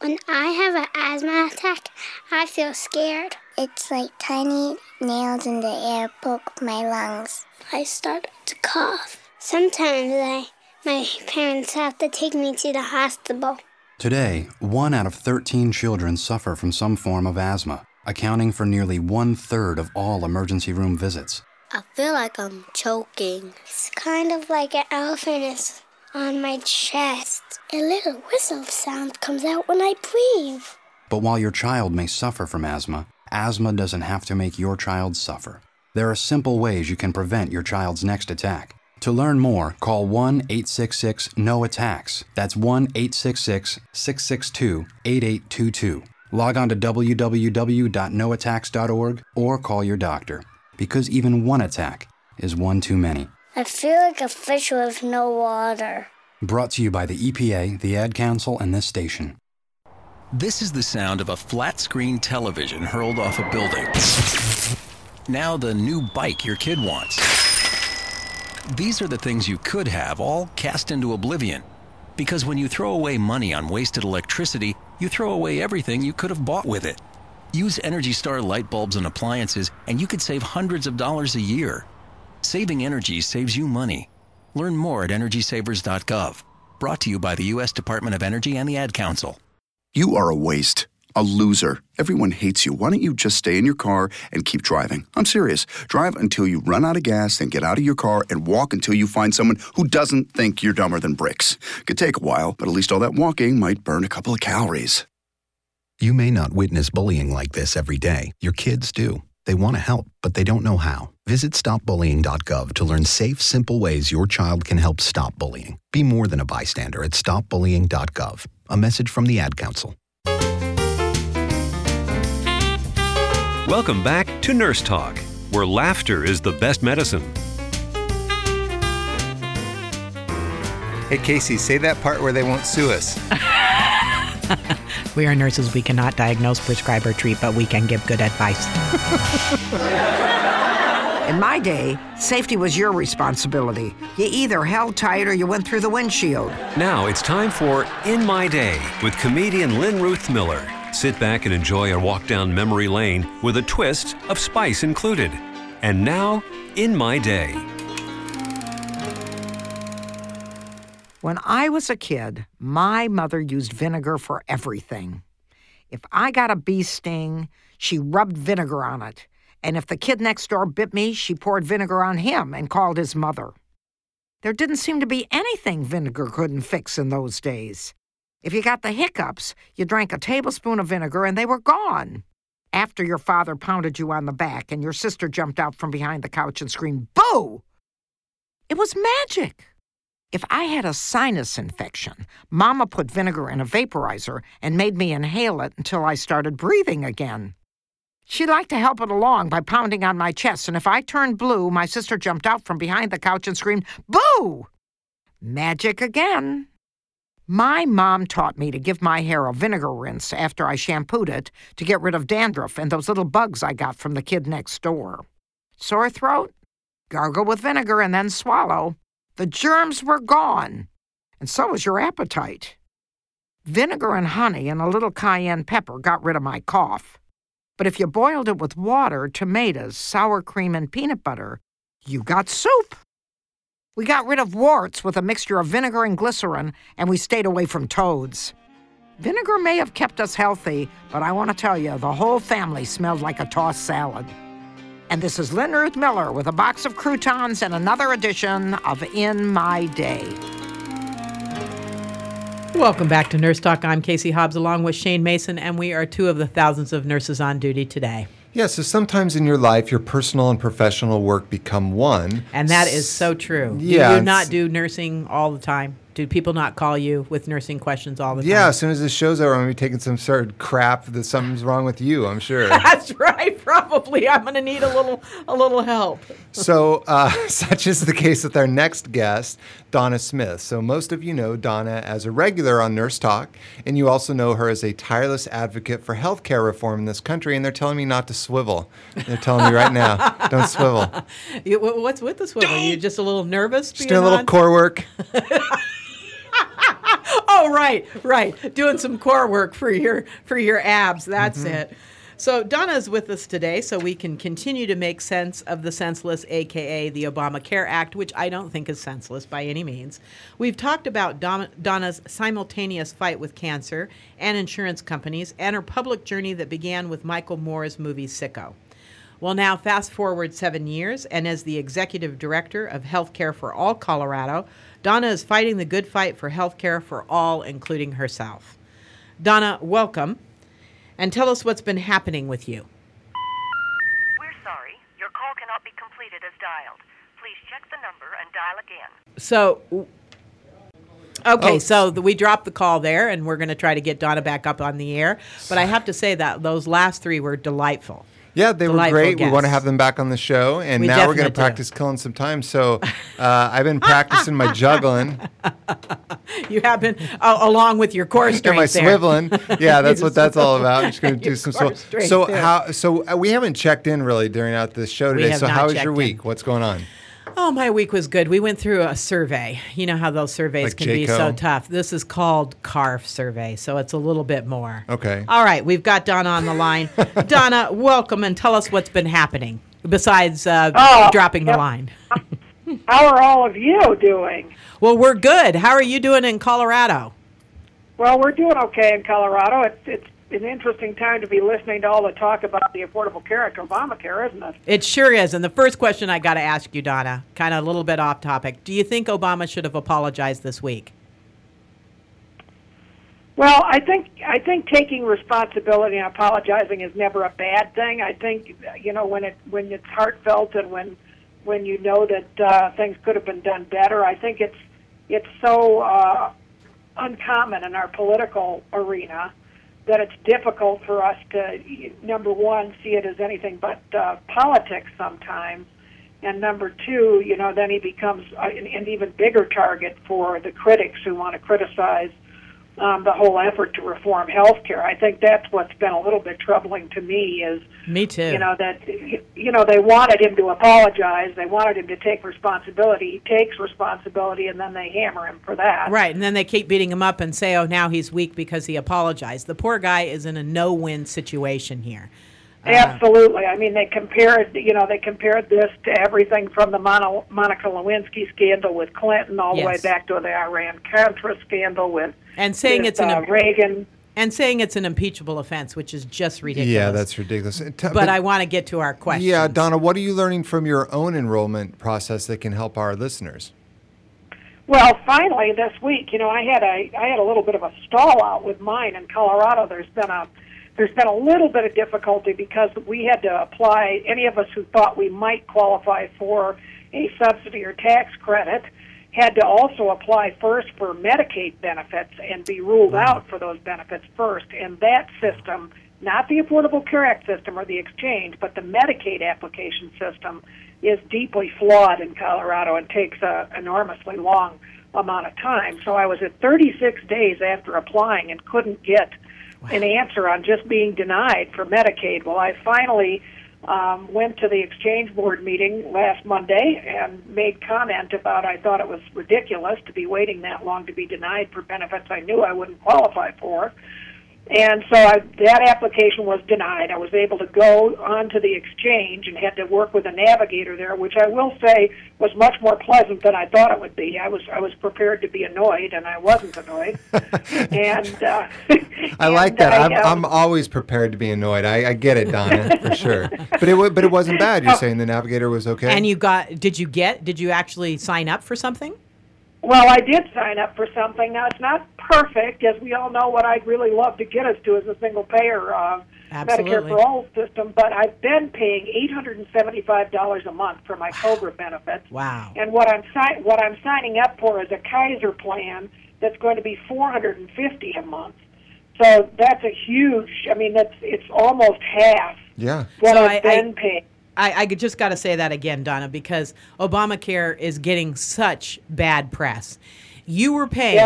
When I have an asthma attack, I feel scared. It's like tiny nails in the air poke my lungs. I start to cough. Sometimes I, my parents have to take me to the hospital. Today, one out of 13 children suffer from some form of asthma, accounting for nearly one third of all emergency room visits. I feel like I'm choking. It's kind of like an elephant is on my chest. A little whistle sound comes out when I breathe. But while your child may suffer from asthma, asthma doesn't have to make your child suffer. There are simple ways you can prevent your child's next attack. To learn more, call 1 866 NO ATTACKS. That's 1 866 662 8822. Log on to www.noattacks.org or call your doctor. Because even one attack is one too many. I feel like a fish with no water. Brought to you by the EPA, the Ad Council, and this station. This is the sound of a flat screen television hurled off a building. Now, the new bike your kid wants. These are the things you could have all cast into oblivion. Because when you throw away money on wasted electricity, you throw away everything you could have bought with it. Use Energy Star light bulbs and appliances, and you could save hundreds of dollars a year. Saving energy saves you money. Learn more at EnergySavers.gov. Brought to you by the U.S. Department of Energy and the Ad Council. You are a waste, a loser. Everyone hates you. Why don't you just stay in your car and keep driving? I'm serious. Drive until you run out of gas, then get out of your car and walk until you find someone who doesn't think you're dumber than bricks. Could take a while, but at least all that walking might burn a couple of calories. You may not witness bullying like this every day. Your kids do. They want to help, but they don't know how. Visit stopbullying.gov to learn safe, simple ways your child can help stop bullying. Be more than a bystander at stopbullying.gov. A message from the Ad Council. Welcome back to Nurse Talk, where laughter is the best medicine. Hey, Casey, say that part where they won't sue us. We are nurses. We cannot diagnose, prescribe, or treat, but we can give good advice. In my day, safety was your responsibility. You either held tight or you went through the windshield. Now it's time for In My Day with comedian Lynn Ruth Miller. Sit back and enjoy a walk down memory lane with a twist of spice included. And now, In My Day. When I was a kid, my mother used vinegar for everything. If I got a bee sting, she rubbed vinegar on it. And if the kid next door bit me, she poured vinegar on him and called his mother. There didn't seem to be anything vinegar couldn't fix in those days. If you got the hiccups, you drank a tablespoon of vinegar and they were gone. After your father pounded you on the back and your sister jumped out from behind the couch and screamed, Boo! It was magic. If I had a sinus infection, Mama put vinegar in a vaporizer and made me inhale it until I started breathing again. She liked to help it along by pounding on my chest, and if I turned blue, my sister jumped out from behind the couch and screamed, Boo! Magic again. My mom taught me to give my hair a vinegar rinse after I shampooed it to get rid of dandruff and those little bugs I got from the kid next door. Sore throat? Gargle with vinegar and then swallow. The germs were gone, and so was your appetite. Vinegar and honey and a little cayenne pepper got rid of my cough. But if you boiled it with water, tomatoes, sour cream, and peanut butter, you got soup. We got rid of warts with a mixture of vinegar and glycerin, and we stayed away from toads. Vinegar may have kept us healthy, but I want to tell you, the whole family smelled like a tossed salad. And this is Lynn Ruth Miller with a box of croutons and another edition of In My Day. Welcome back to Nurse Talk. I'm Casey Hobbs along with Shane Mason, and we are two of the thousands of nurses on duty today. Yeah, so sometimes in your life, your personal and professional work become one. And that is so true. Yeah, You do not do nursing all the time. Do people not call you with nursing questions all the time? Yeah, as soon as this show's over, I'm gonna be taking some sort of crap that something's wrong with you. I'm sure. That's right. Probably, I'm going to need a little a little help. so, uh, such is the case with our next guest, Donna Smith. So, most of you know Donna as a regular on Nurse Talk, and you also know her as a tireless advocate for healthcare reform in this country. And they're telling me not to swivel. They're telling me right now, don't swivel. You, what's with the swivel? You just a little nervous? Just doing a little on? core work. oh, right, right. Doing some core work for your for your abs. That's Mhm. it. So Donna's with us today, so we can continue to make sense of the senseless, aka the Obamacare Act, which I don't think is senseless by any means. We've talked about Don- Donna's simultaneous fight with cancer and insurance companies, and her public journey that began with Michael Moore's movie Sicko. Well, now fast forward seven years, and as the executive director of Healthcare for All Colorado, Donna is fighting the good fight for healthcare for all, including herself. Donna, welcome, and tell us what's been happening with you. We're sorry. Your call cannot be completed as dialed. Please check the number and dial again. So, okay, Oh. so the, we dropped the call there, and we're going to try to get Donna back up on the air. But I have to say that those last three were delightful. Yeah, they were great. We want to have them back on the show, and We now we're going to practice killing some time. So, uh, I've been practicing my juggling You have been, uh, along with your core and strength my there. swiveling. Yeah, that's what that's all about. I'm just going to do some. So, so there. how? So uh, we haven't checked in really during out this show today. So how was your in. week? What's going on? Oh, my week was good. We went through a survey. You know how those surveys Like can be so tough. This is called CARF survey, so it's a little bit more. Okay. All right, we've got Donna on the line. Donna, welcome and tell us what's been happening besides uh, Oh, dropping the yep. line. How are all of you doing? Well, we're good. How are you doing in Colorado? Well, we're doing okay in Colorado. It's it's an interesting time to be listening to all the talk about the Affordable Care Act, Obamacare, isn't it? It sure is. And the first question I got to ask you, Donna, kind of a little bit off topic. Do you think Obama should have apologized this week? Well, I think I think taking responsibility and apologizing is never a bad thing. I think you know when it when it's heartfelt and when when you know that uh, things could have been done better. I think it's it's so uh, uncommon in our political arena that it's difficult for us to number one see it as anything but uh, politics sometimes, and number two, you know, then he becomes an, an even bigger target for the critics who want to criticize um, the whole effort to reform health care. I think that's what's been a little bit troubling to me is Me too. you know that you know they wanted him to apologize, they wanted him to take responsibility. He takes responsibility, and then they hammer him for that. Right, and then they keep beating him up and say, "Oh, now he's weak because he apologized." The poor guy is in a no-win situation here. Uh, Absolutely. I mean, they compared, you know, they compared this to everything from the Mono, Monica Lewinsky scandal with Clinton all the way back to the Iran Contra scandal with and saying with, it's an uh, im- Reagan. and saying it's an impeachable offense, which is just ridiculous. Yeah, that's ridiculous. Uh, t- But, I want to get to our question. Yeah, Donna, what are you learning from your own enrollment process that can help our listeners? Well, finally this week, you know, I had a I had a little bit of a stall out with mine in Colorado. There's been a there's been a little bit of difficulty because we had to apply. Any of us who thought we might qualify for a subsidy or tax credit had to also apply first for Medicaid benefits and be ruled out for those benefits first. And that system, not the Affordable Care Act system or the exchange, but the Medicaid application system, is deeply flawed in Colorado and takes a enormously long amount of time. So I was at 36 days after applying and couldn't get an answer on just being denied for Medicaid. Well, I finally um, went to the exchange board meeting last Monday and made comment about I thought it was ridiculous to be waiting that long to be denied for benefits I knew I wouldn't qualify for. And so I, that application was denied. I was able to go onto the exchange and had to work with a navigator there, which I will say was much more pleasant than I thought it would be. I was I was prepared to be annoyed, and I wasn't annoyed. and uh, I like that. I, I'm, um, I'm always prepared to be annoyed. I, I get it, Donna, for sure. But it but it wasn't bad. You're saying the navigator was okay. And you got? Did you get? Did you actually sign up for something? Well, I did sign up for something. Now, it's not perfect, as we all know. What I'd really love to get us to is a single payer uh, Medicare for all system. But I've been paying eight hundred and seventy-five dollars a month for my Cobra benefits. Wow. And what I'm si- what I'm signing up for is a Kaiser plan that's going to be four hundred and fifty a month. So that's a huge. I mean, that's it's almost half Yeah. what So I've I- I- been paying. I, I just got to say that again, Donna, because Obamacare is getting such bad press. You were paying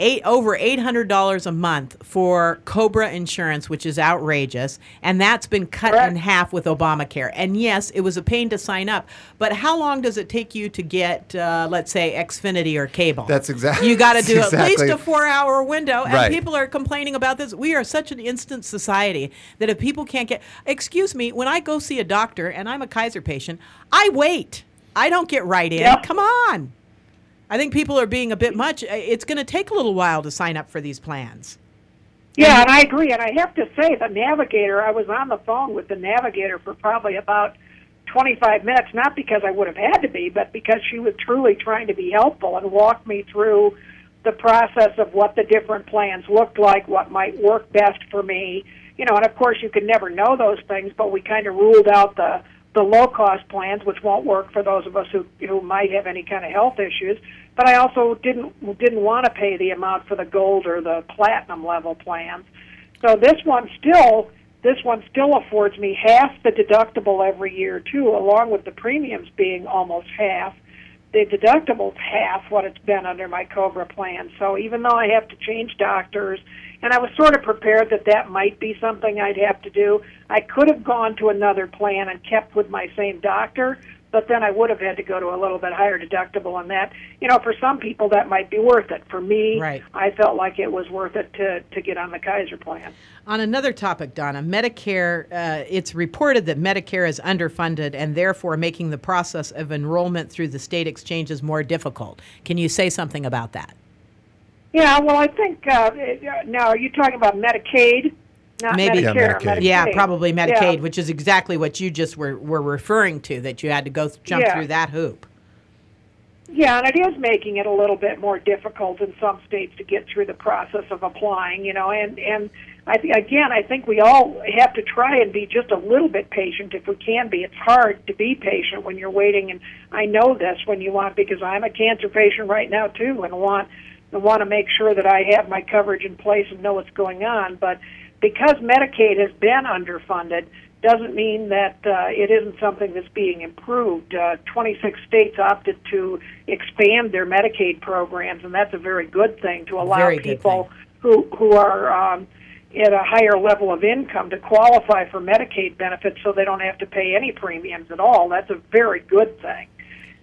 eight over eight hundred dollars a month for Cobra insurance, which is outrageous, and that's been cut in half with Obamacare. And yes, it was a pain to sign up, but how long does it take you to get, uh, let's say, Xfinity or cable? That's exactly. You got to do at least a four-hour window, and Right. people are complaining about this. We are such an instant society that if people can't get, excuse me, when I go see a doctor and I'm a Kaiser patient, I wait. I don't get right in. Yep. Come on. I think people are being a bit much. It's going to take a little while to sign up for these plans. Yeah, and I agree. And I have to say, the navigator, I was on the phone with the navigator for probably about 25 minutes, not because I would have had to be, but because she was truly trying to be helpful and walk me through the process of what the different plans looked like, what might work best for me. You know, and of course, you can never know those things, but we kind of ruled out the the low cost plans, which won't work for those of us who who might have any kind of health issues. But I also didn't didn't want to pay the amount for the gold or the platinum level plans. So this one still this one still affords me half the deductible every year too, along with the premiums being almost half. The deductible's half what it's been under my Cobra plan. So even though I have to change doctors, and I was sort of prepared that that might be something I'd have to do, I could have gone to another plan and kept with my same doctor, but then I would have had to go to a little bit higher deductible on that. You know, for some people that might be worth it. For me, Right. I felt like it was worth it to to get on the Kaiser plan. On another topic, Donna, Medicare, uh, it's reported that Medicare is underfunded and therefore making the process of enrollment through the state exchanges more difficult. Can you say something about that? Yeah, well, I think uh, now are you talking about Medicaid? Not Maybe, Medicare, Medicaid. yeah, probably Medicaid, Yeah. which is exactly what you just were, were referring to, that you had to go th- jump Yeah. through that hoop. Yeah, and it is making it a little bit more difficult in some states to get through the process of applying, you know, and and I think again, I think we all have to try and be just a little bit patient if we can be. It's hard to be patient when you're waiting, and I know this when you want because I'm a cancer patient right now too, and want and want to make sure that I have my coverage in place and know what's going on. But because Medicaid has been underfunded, doesn't mean that uh, it isn't something that's being improved. Uh, 26 states opted to expand their Medicaid programs, and that's a very good thing to allow Very people who who are um, at a higher level of income to qualify for Medicaid benefits, so they don't have to pay any premiums at all. That's a very good thing.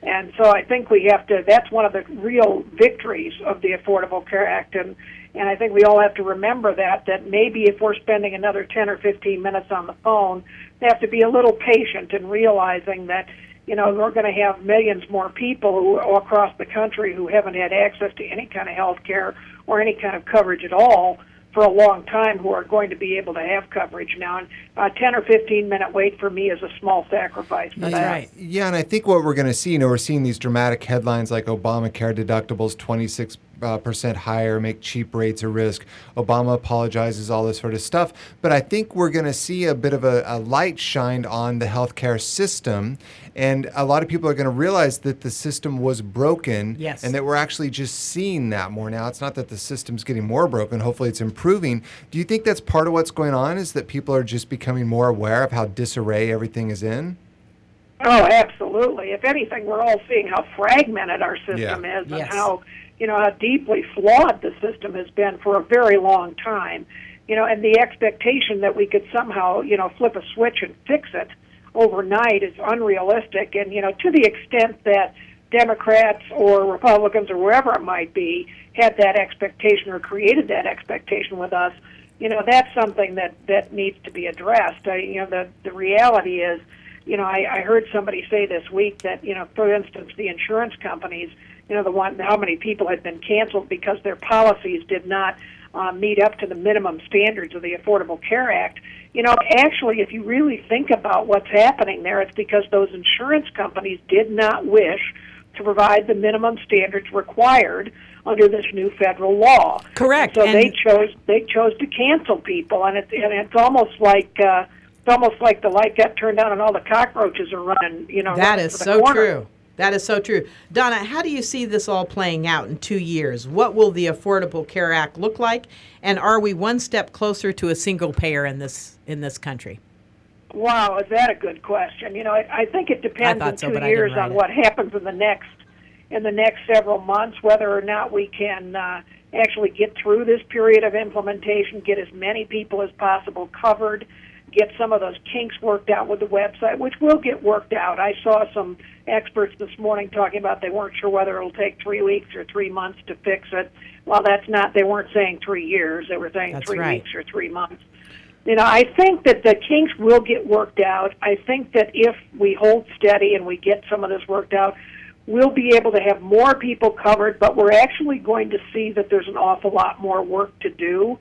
And so I think we have to. That's one of the real victories of the Affordable Care Act, and and I think we all have to remember that that maybe if we're spending another 10 or 15 minutes on the phone, we have to be a little patient in realizing that you know we're going to have millions more people who all across the country who haven't had access to any kind of health care or any kind of coverage at all for a long time who are going to be able to have coverage now. And a 10 or 15 minute wait for me is a small sacrifice for that. Yeah, and I think what we're going to see, you know, we're seeing these dramatic headlines like Obamacare deductibles 26 uh, percent higher, make cheap rates a risk. Obama apologizes, all this sort of stuff. But I think we're going to see a bit of a, a light shined on the healthcare system, and a lot of people are going to realize that the system was broken, Yes. and that we're actually just seeing that more now. It's not that the system's getting more broken. Hopefully, it's improving. Do you think that's part of what's going on? Is that people are just becoming more aware of how disarray everything is in? Oh, absolutely. If anything, we're all seeing how fragmented our system Yeah. is and Yes. how, you know, how deeply flawed the system has been for a very long time. You know, and the expectation that we could somehow, you know, flip a switch and fix it overnight is unrealistic. And, you know, to the extent that Democrats or Republicans or wherever it might be had that expectation or created that expectation with us, you know, that's something that, that needs to be addressed. I, you know, the, the reality is, you know, I, I heard somebody say this week that, you know, for instance, the insurance companies, you know, the one, how many people had been canceled because their policies did not uh, meet up to the minimum standards of the Affordable Care Act. You know, actually, if you really think about what's happening there, it's because those insurance companies did not wish to provide the minimum standards required under this new federal law. Correct. So and they chose they chose to cancel people, and it's and it's almost like uh, it's almost like the light got turned on and all the cockroaches are running. You know, that is so corner. true. That is so true. Donna, how do you see this all playing out in two years? What will the Affordable Care Act look like? And are we one step closer to a single payer in this in this country? Wow, is that a good question? You know, I, I think it depends in two but years on it. what happens in the next in the next several months, whether or not we can uh, actually get through this period of implementation, get as many people as possible covered, get some of those kinks worked out with the website, which will get worked out. I saw some experts this morning talking about they weren't sure whether it'll take three weeks or three months to fix it. Well, that's not. They weren't saying three years. They were saying That's three right. weeks or three months. You know, I think that the kinks will get worked out. I think that if we hold steady and we get some of this worked out, we'll be able to have more people covered, but we're actually going to see that there's an awful lot more work to do.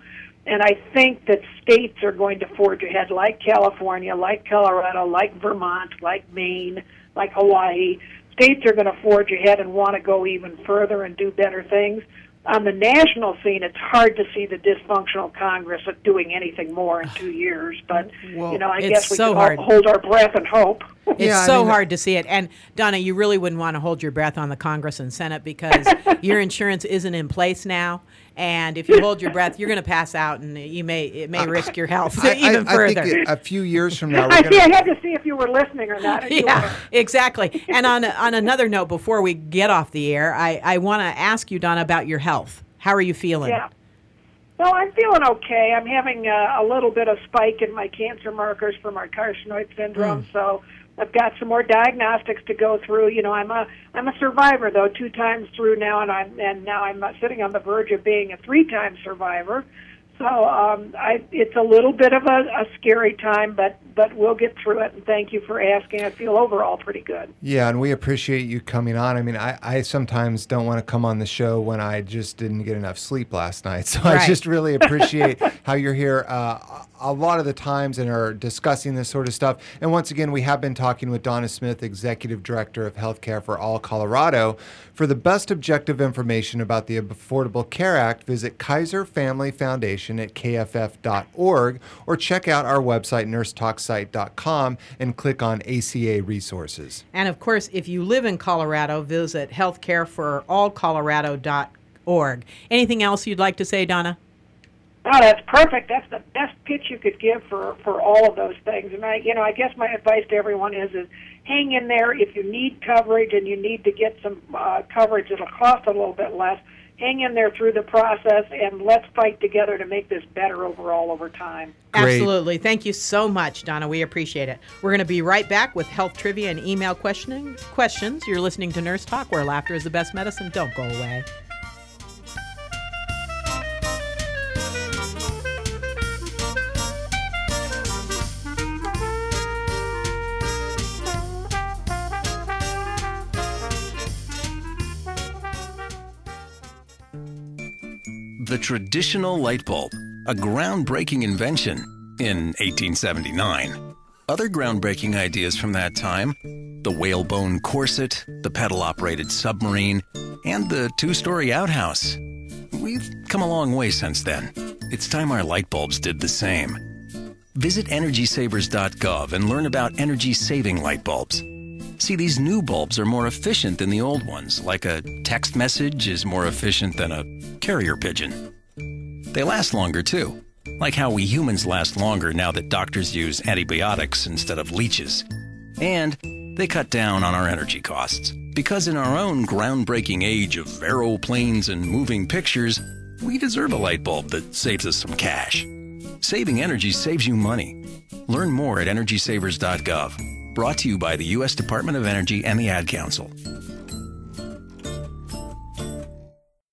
And I think that states are going to forge ahead, like California, like Colorado, like Vermont, like Maine, like Hawaii. States are going to forge ahead and want to go even further and do better things. On the national scene, it's hard to see the dysfunctional Congress doing anything more in two years. But Well, you know, I guess we so can hard. all hold our breath and hope. It's so hard to see it. And Donna, you really wouldn't want to hold your breath on the Congress and Senate because your insurance isn't in place now. And if you hold your breath, you're going to pass out, and you may it may risk your health I- I- even I further. think a few years from now, I, we're going I to. had to see if you were listening or not. yeah, exactly. And on on another note, before we get off the air, I, I want to ask you, Donna, about your health. How are you feeling? Yeah. Well, I'm feeling okay. I'm having a, a little bit of spike in my cancer markers for my carcinoid syndrome, mm. so I've got some more diagnostics to go through. You know, I'm a I'm a survivor though, two times through now, and I'm and now I'm uh, sitting on the verge of being a three-time survivor. So um, I, it's a little bit of a, a scary time, but but we'll get through it. And thank you for asking. I feel overall pretty good. Yeah, and we appreciate you coming on. I mean, I, I sometimes don't want to come on the show when I just didn't get enough sleep last night. So I just really appreciate how you're here uh, a lot of the times and are discussing this sort of stuff. And once again, we have been talking with Donna Smith, Executive Director of Healthcare for All Colorado. For the best objective information about the Affordable Care Act, visit Kaiser Family Foundation at kff.org or check out our website, nursetalksite.com, and click on ACA resources. And of course, if you live in Colorado, visit healthcareforallcolorado.org. Anything else you'd like to say, Donna? Oh, that's perfect. That's the best pitch you could give for for all of those things. And I, you know, I guess my advice to everyone is is hang in there. If you need coverage and you need to get some uh, coverage, it'll cost a little bit less. Hang in there through the process, and let's fight together to make this better overall over time. Absolutely. Thank you so much, Donna. We appreciate it. We're going to be right back with health trivia and email questioning questions. You're listening to Nurse Talk, where laughter is the best medicine. Don't go away. The traditional light bulb, a groundbreaking invention in 1879. Other groundbreaking ideas from that time the whalebone corset, the pedal operated submarine, and the two story outhouse. We've come a long way since then. It's time our light bulbs did the same. Visit EnergySavers.gov and learn about energy saving light bulbs. See, these new bulbs are more efficient than the old ones, like a text message is more efficient than a carrier pigeon. They last longer, too, like how we humans last longer now that doctors use antibiotics instead of leeches. And they cut down on our energy costs, because in our own groundbreaking age of aeroplanes and moving pictures, we deserve a light bulb that saves us some cash. Saving energy saves you money. Learn more at EnergySavers.gov. Brought to you by the U.S. Department of Energy and the Ad Council.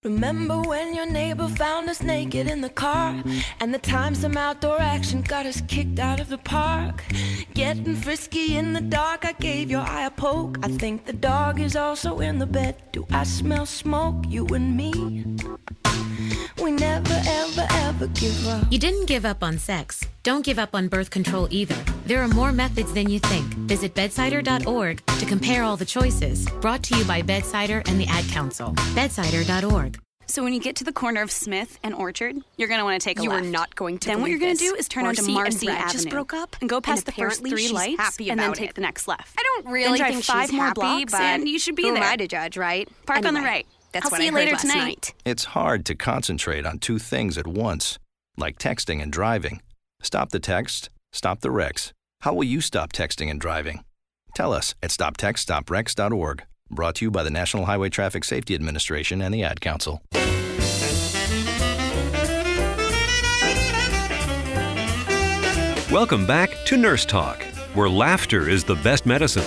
Remember when your neighbor found us naked in the car? And the time some outdoor action got us kicked out of the park? Getting frisky in the dark, I gave your eye a poke. I think the dog is also in the bed. Do I smell smoke, you and me? We we never, ever, ever give up. You didn't give up on sex. Don't give up on birth control either. There are more methods than you think. Visit bedsider.org to compare all the choices. Brought to you by Bedsider and the Ad Council. Bedsider.org. So when you get to the corner of Smith and Orchard, you're going to want to take a You are not going to Then what you're going to do is turn onto Marcy and Marcy Brett Avenue. just broke up, and go past and the first three she's lights happy and then take it. the next left. I don't really then drive think five she's more happy, blocks but and you should be who there. am I to judge, right? Park on the right. That's I'll what see I you heard later last tonight. night. It's hard to concentrate on two things at once, like texting and driving. Stop the text, stop the wrecks. How will you stop texting and driving? Tell us at stoptextstopwrecks.org. Brought to you by the National Highway Traffic Safety Administration and the Ad Council. Welcome back to Nurse Talk, where laughter is the best medicine.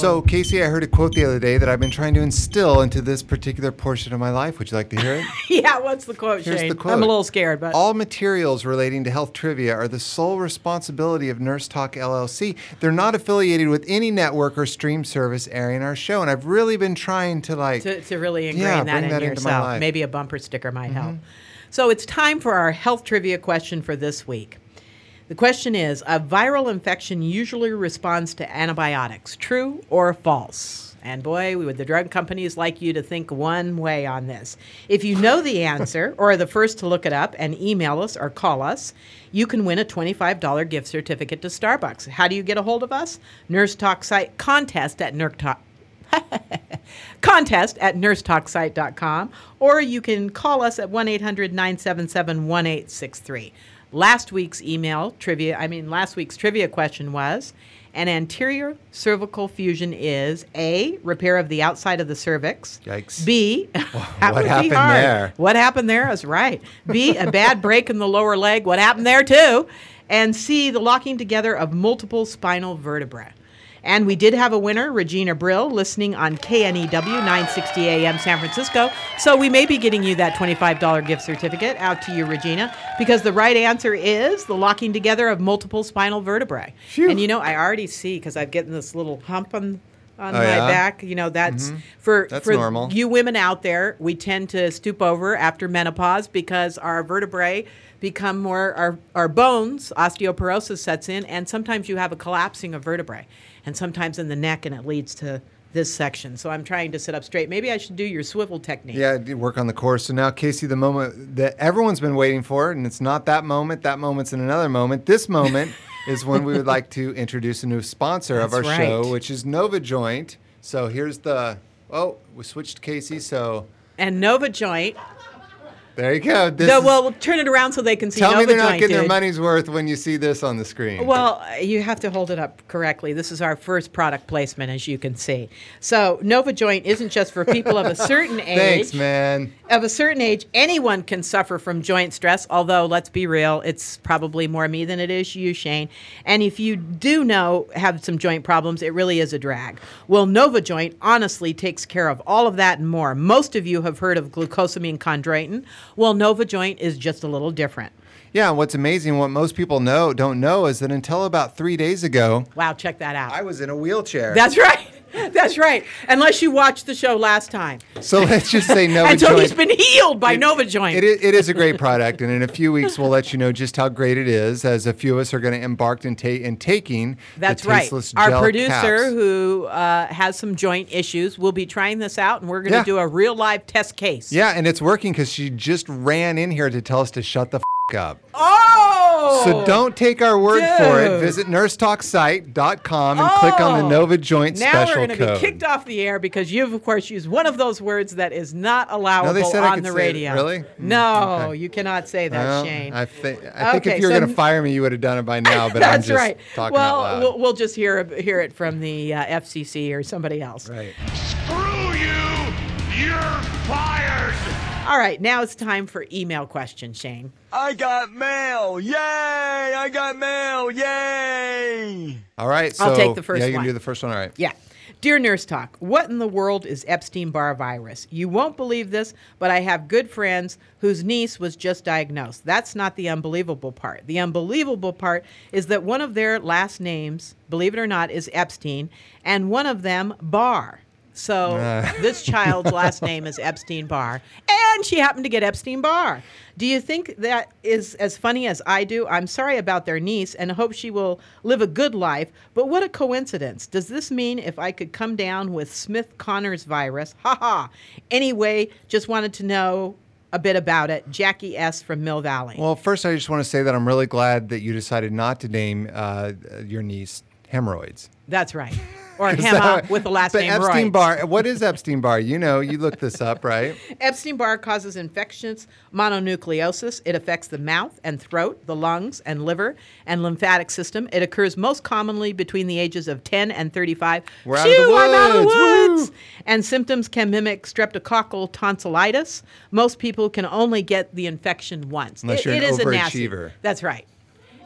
So, Casey, I heard a quote the other day that I've been trying to instill into this particular portion of my life. Would you like to hear it? yeah, what's the quote, Here's Shane? the quote. I'm a little scared, but All materials relating to health trivia are the sole responsibility of Nurse Talk LLC. They're not affiliated with any network or stream service airing our show, and I've really been trying to like to, to really ingrain Yeah, that in that yourself. Mm-hmm. Maybe a bumper sticker might help. So it's time for our health trivia question for this week. The question is A viral infection usually responds to antibiotics, true or false? And boy, would the drug companies like you to think one way on this. If you know the answer or are the first to look it up and email us or call us, you can win a $25 gift certificate to Starbucks. How do you get a hold of us? Nurse Talk site contest at Nurse Talk contest at nursetalksite.com or you can call us at 1-800-977-1863 last week's email trivia i mean last week's trivia question was an anterior cervical fusion is a repair of the outside of the cervix. Yikes. b what happened there? what happened there is right. B a bad break in the lower leg. What happened there too? And c the locking together of multiple spinal vertebrae and we did have a winner, Regina Brill, listening on KNEW 960 AM San Francisco. So we may be getting you that $25 gift certificate out to you, Regina, because the right answer is the locking together of multiple spinal vertebrae. And you know, I already see because I've getting this little hump on on Oh, my yeah? back. You know, that's Mhm. for That's for normal. you women out there. We tend to stoop over after menopause because our vertebrae become more our our bones osteoporosis sets in, and sometimes you have a collapsing of vertebrae, and sometimes in the neck, and it leads to this section. So I'm trying to sit up straight. Maybe I should do your swivel technique. Yeah, work on the core. So now, Casey, the moment that everyone's been waiting for, and it's not that moment. That moment's in another moment. This moment is when we would like to introduce a new sponsor of our That's show, which is Nova Joint. So here's the. Oh, we switched Casey. So And Nova Joint. There you go. This No, well, turn it around so they can see. tell Nova me they're not getting their money's worth when you see this on the screen. Well, you have to hold it up correctly. This is our first product placement, as you can see. So, Nova Joint isn't just for people of a certain age. Thanks, man. Of a certain age, anyone can suffer from joint stress, although, let's be real, it's probably more me than it is you, Shane. And if you do know, have some joint problems, it really is a drag. Well, Nova Joint honestly takes care of all of that and more. Most of you have heard of glucosamine chondroitin. Well, Nova Joint is just a little different. Yeah, and what's amazing, what most people know don't know, is that until about three days ago, Wow, check that out. I was in a wheelchair. That's right. That's right. Unless you watched the show last time. So let's just say Nova and Joint. Tony's been healed by Nova Joint. It is, it is a great product, and in a few weeks we'll let you know just how great it is. As a few of us are going to embark in, ta- in taking That's right. Our producer, caps. who uh, has some joint issues, will be trying this out, and we're going to Yeah. do a real live test case. Yeah, and it's working because she just ran in here to tell us to shut the f- up. Oh! So don't take our word for it. Visit nursetalksite.com and click on the Oh! Nova Joint now special we're going to be kicked off the air because you've, of course, used one of those words that is not allowable said I on could the say it. radio. Really? No, Okay. you cannot say that, Well, Shane. I, think I think Okay, if you were so going to fire me, you would have done it by now. But I'm That's just right. talking well, out loud. we'll we'll just hear hear it from the uh, FCC or somebody else. Right. Screw you! You're fired! All right, now it's time for email questions, Shane. I got mail! Yay! I got mail! Yay! All right. So I'll take the first Yeah, you can one. do the first one. All right. Yeah. Dear Nurse Talk, what in the world is Epstein Barr virus? You won't believe this, but I have good friends whose niece was just diagnosed. That's not the unbelievable part. The unbelievable part is that one of their last names, believe it or not, is Epstein, and one of them, Barr. So Uh. this child's last name is Epstein Barr, and she happened to get Epstein Barr. Do you think that is as funny as I do? I'm sorry about their niece and hope she will live a good life, but what a coincidence. Does this mean if I could come down with Smith Connors virus? Ha ha. Anyway, just wanted to know a bit about it. Jackie S. from Mill Valley. Well, first, I just want to say that I'm really glad that you decided not to name uh, your niece hemorrhoids. That's right. Or Hema that- with the last but name Epstein. Barr. What is Epstein Barr? You know, you looked this up, right? Epstein Barr causes infections, mononucleosis. It affects the mouth and throat, the lungs and liver and lymphatic system. It occurs most commonly between the ages of 10 and 35. We're out of the Phew, I'm out of the woods. woods. And symptoms can mimic streptococcal tonsillitis. Most people can only get the infection once. Unless It- you're an it is a nasty- overachiever. That's right.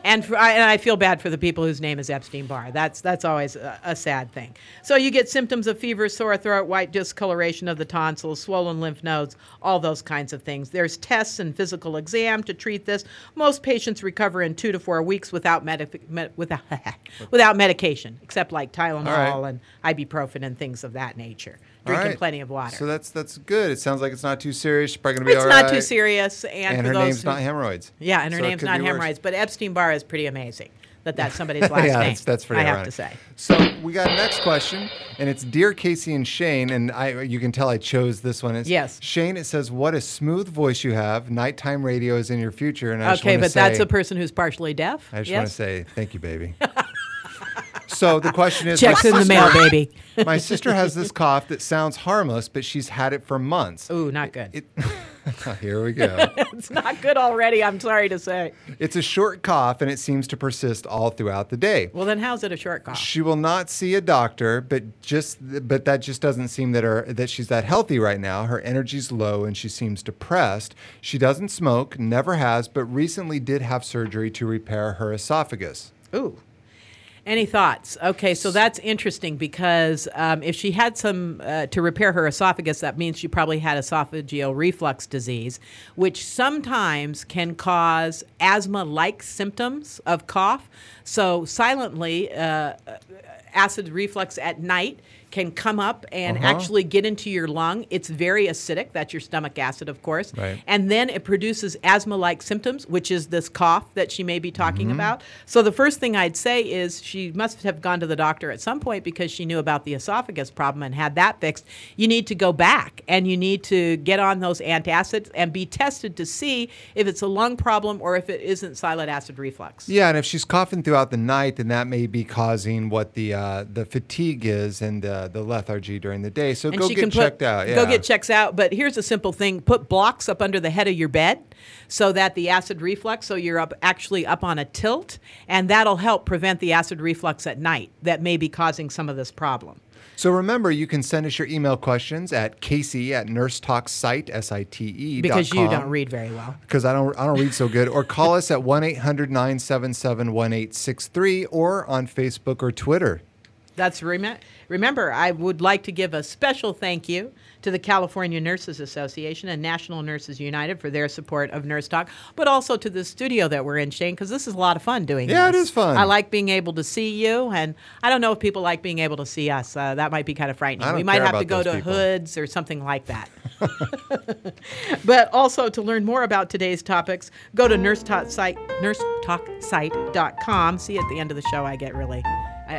And, for, I, and I feel bad for the people whose name is Epstein Barr. That's that's always a, a sad thing. So you get symptoms of fever, sore throat, white discoloration of the tonsils, swollen lymph nodes, all those kinds of things. There's tests and physical exam to treat this. Most patients recover in two to four weeks without med- without without medication, except like Tylenol right. and ibuprofen and things of that nature. Drinking right. plenty of water. So that's that's good. It sounds like it's not too serious. She's probably gonna be it's all not too serious, and, And for her those name's who- not hemorrhoids. Yeah, and her So name's not be worse. hemorrhoids. But Epstein Barr is pretty amazing that that's somebody's last yeah, name. That's, that's pretty I have to say. So we got next question, and it's dear Casey and Shane, and I you can tell I chose this one. It's, Yes. Shane. It says, "What a smooth voice you have. Nighttime radio is in your future." And I Okay, but that's a person who's partially deaf. I just yes? want to say thank you, baby. so the question is, Checks in the mail, sister- baby. my sister has this cough that sounds harmless, but she's had it for months. Ooh, not good. Here we go. it's not good already. I'm sorry to say. It's a short cough, and it seems to persist all throughout the day. Well, then how's it a short cough? She will not see a doctor, but just but that just doesn't seem that her that she's that healthy right now. Her energy's low and she seems depressed. She doesn't smoke, never has, but recently did have surgery to repair her esophagus. Ooh. Any thoughts? Okay, so that's interesting because um, if she had some uh, to repair her esophagus, that means she probably had esophageal reflux disease, which sometimes can cause asthma-like symptoms of cough. So silently, uh, acid reflux at night can come up and Uh-huh. actually get into your lung. It's very acidic. That's your stomach acid, of course. Right. And then it produces asthma like symptoms, which is this cough that she may be talking Mm-hmm. about. So the first thing I'd say is she must have gone to the doctor at some point because she knew about the esophagus problem and had that fixed. You need to go back and you need to get on those antacids and be tested to see if it's a lung problem or if it isn't silent acid reflux. Yeah, and if she's coughing throughout the night, then that may be causing what the uh, the fatigue is and uh, the lethargy during the day. So and go get put, checked out. Yeah. Go get checks out. But here's a simple thing: put blocks up under the head of your bed, so that the acid reflux, so you're up actually up on a tilt, and that'll help prevent the acid reflux at night that may be causing some of this problem. So remember, you can send us your email questions at Casey at nursetalksite, S-I-T-E. Because you don't read very well. Because I don't, I don't read so good. Or call us at 1-800-977-1863 or on Facebook or Twitter. That's rem- remember. I would like to give a special thank you to the California Nurses Association and National Nurses United for their support of Nurse Talk, but also to the studio that we're in, Shane, because this is a lot of fun doing Yeah, it this. is fun. I like being able to see you, and I don't know if people like being able to see us. Uh, that might be kind of frightening. We might have to go to people. hoods or something like that. but also to learn more about today's topics, go to nurse talk site, nursetalksite.com. See, at the end of the show, I get really.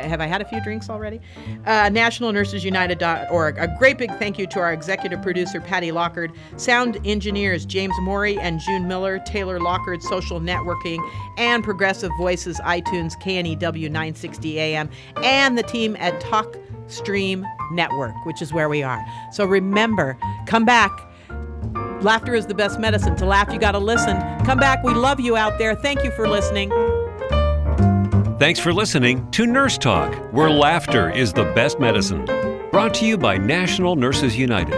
Have I had a few drinks already? Uh, NationalNursesUnited.org. A great big thank you to our executive producer, Patty Lockard, sound engineers, James Morey and June Miller, Taylor Lockard, Social Networking, and Progressive Voices, iTunes, KNEW 960 AM, and the team at Talk Stream Network, which is where we are. So remember, come back. Laughter is the best medicine. To laugh, you got to listen. Come back. We love you out there. Thank you for listening. Thanks for listening to Nurse Talk, where laughter is the best medicine. Brought to you by National Nurses United.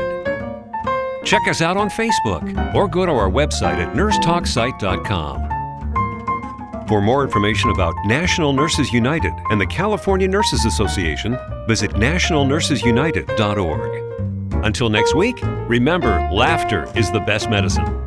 Check us out on Facebook or go to our website at nursetalksite.com. For more information about National Nurses United and the California Nurses Association, visit nationalnursesunited.org. Until next week, remember laughter is the best medicine.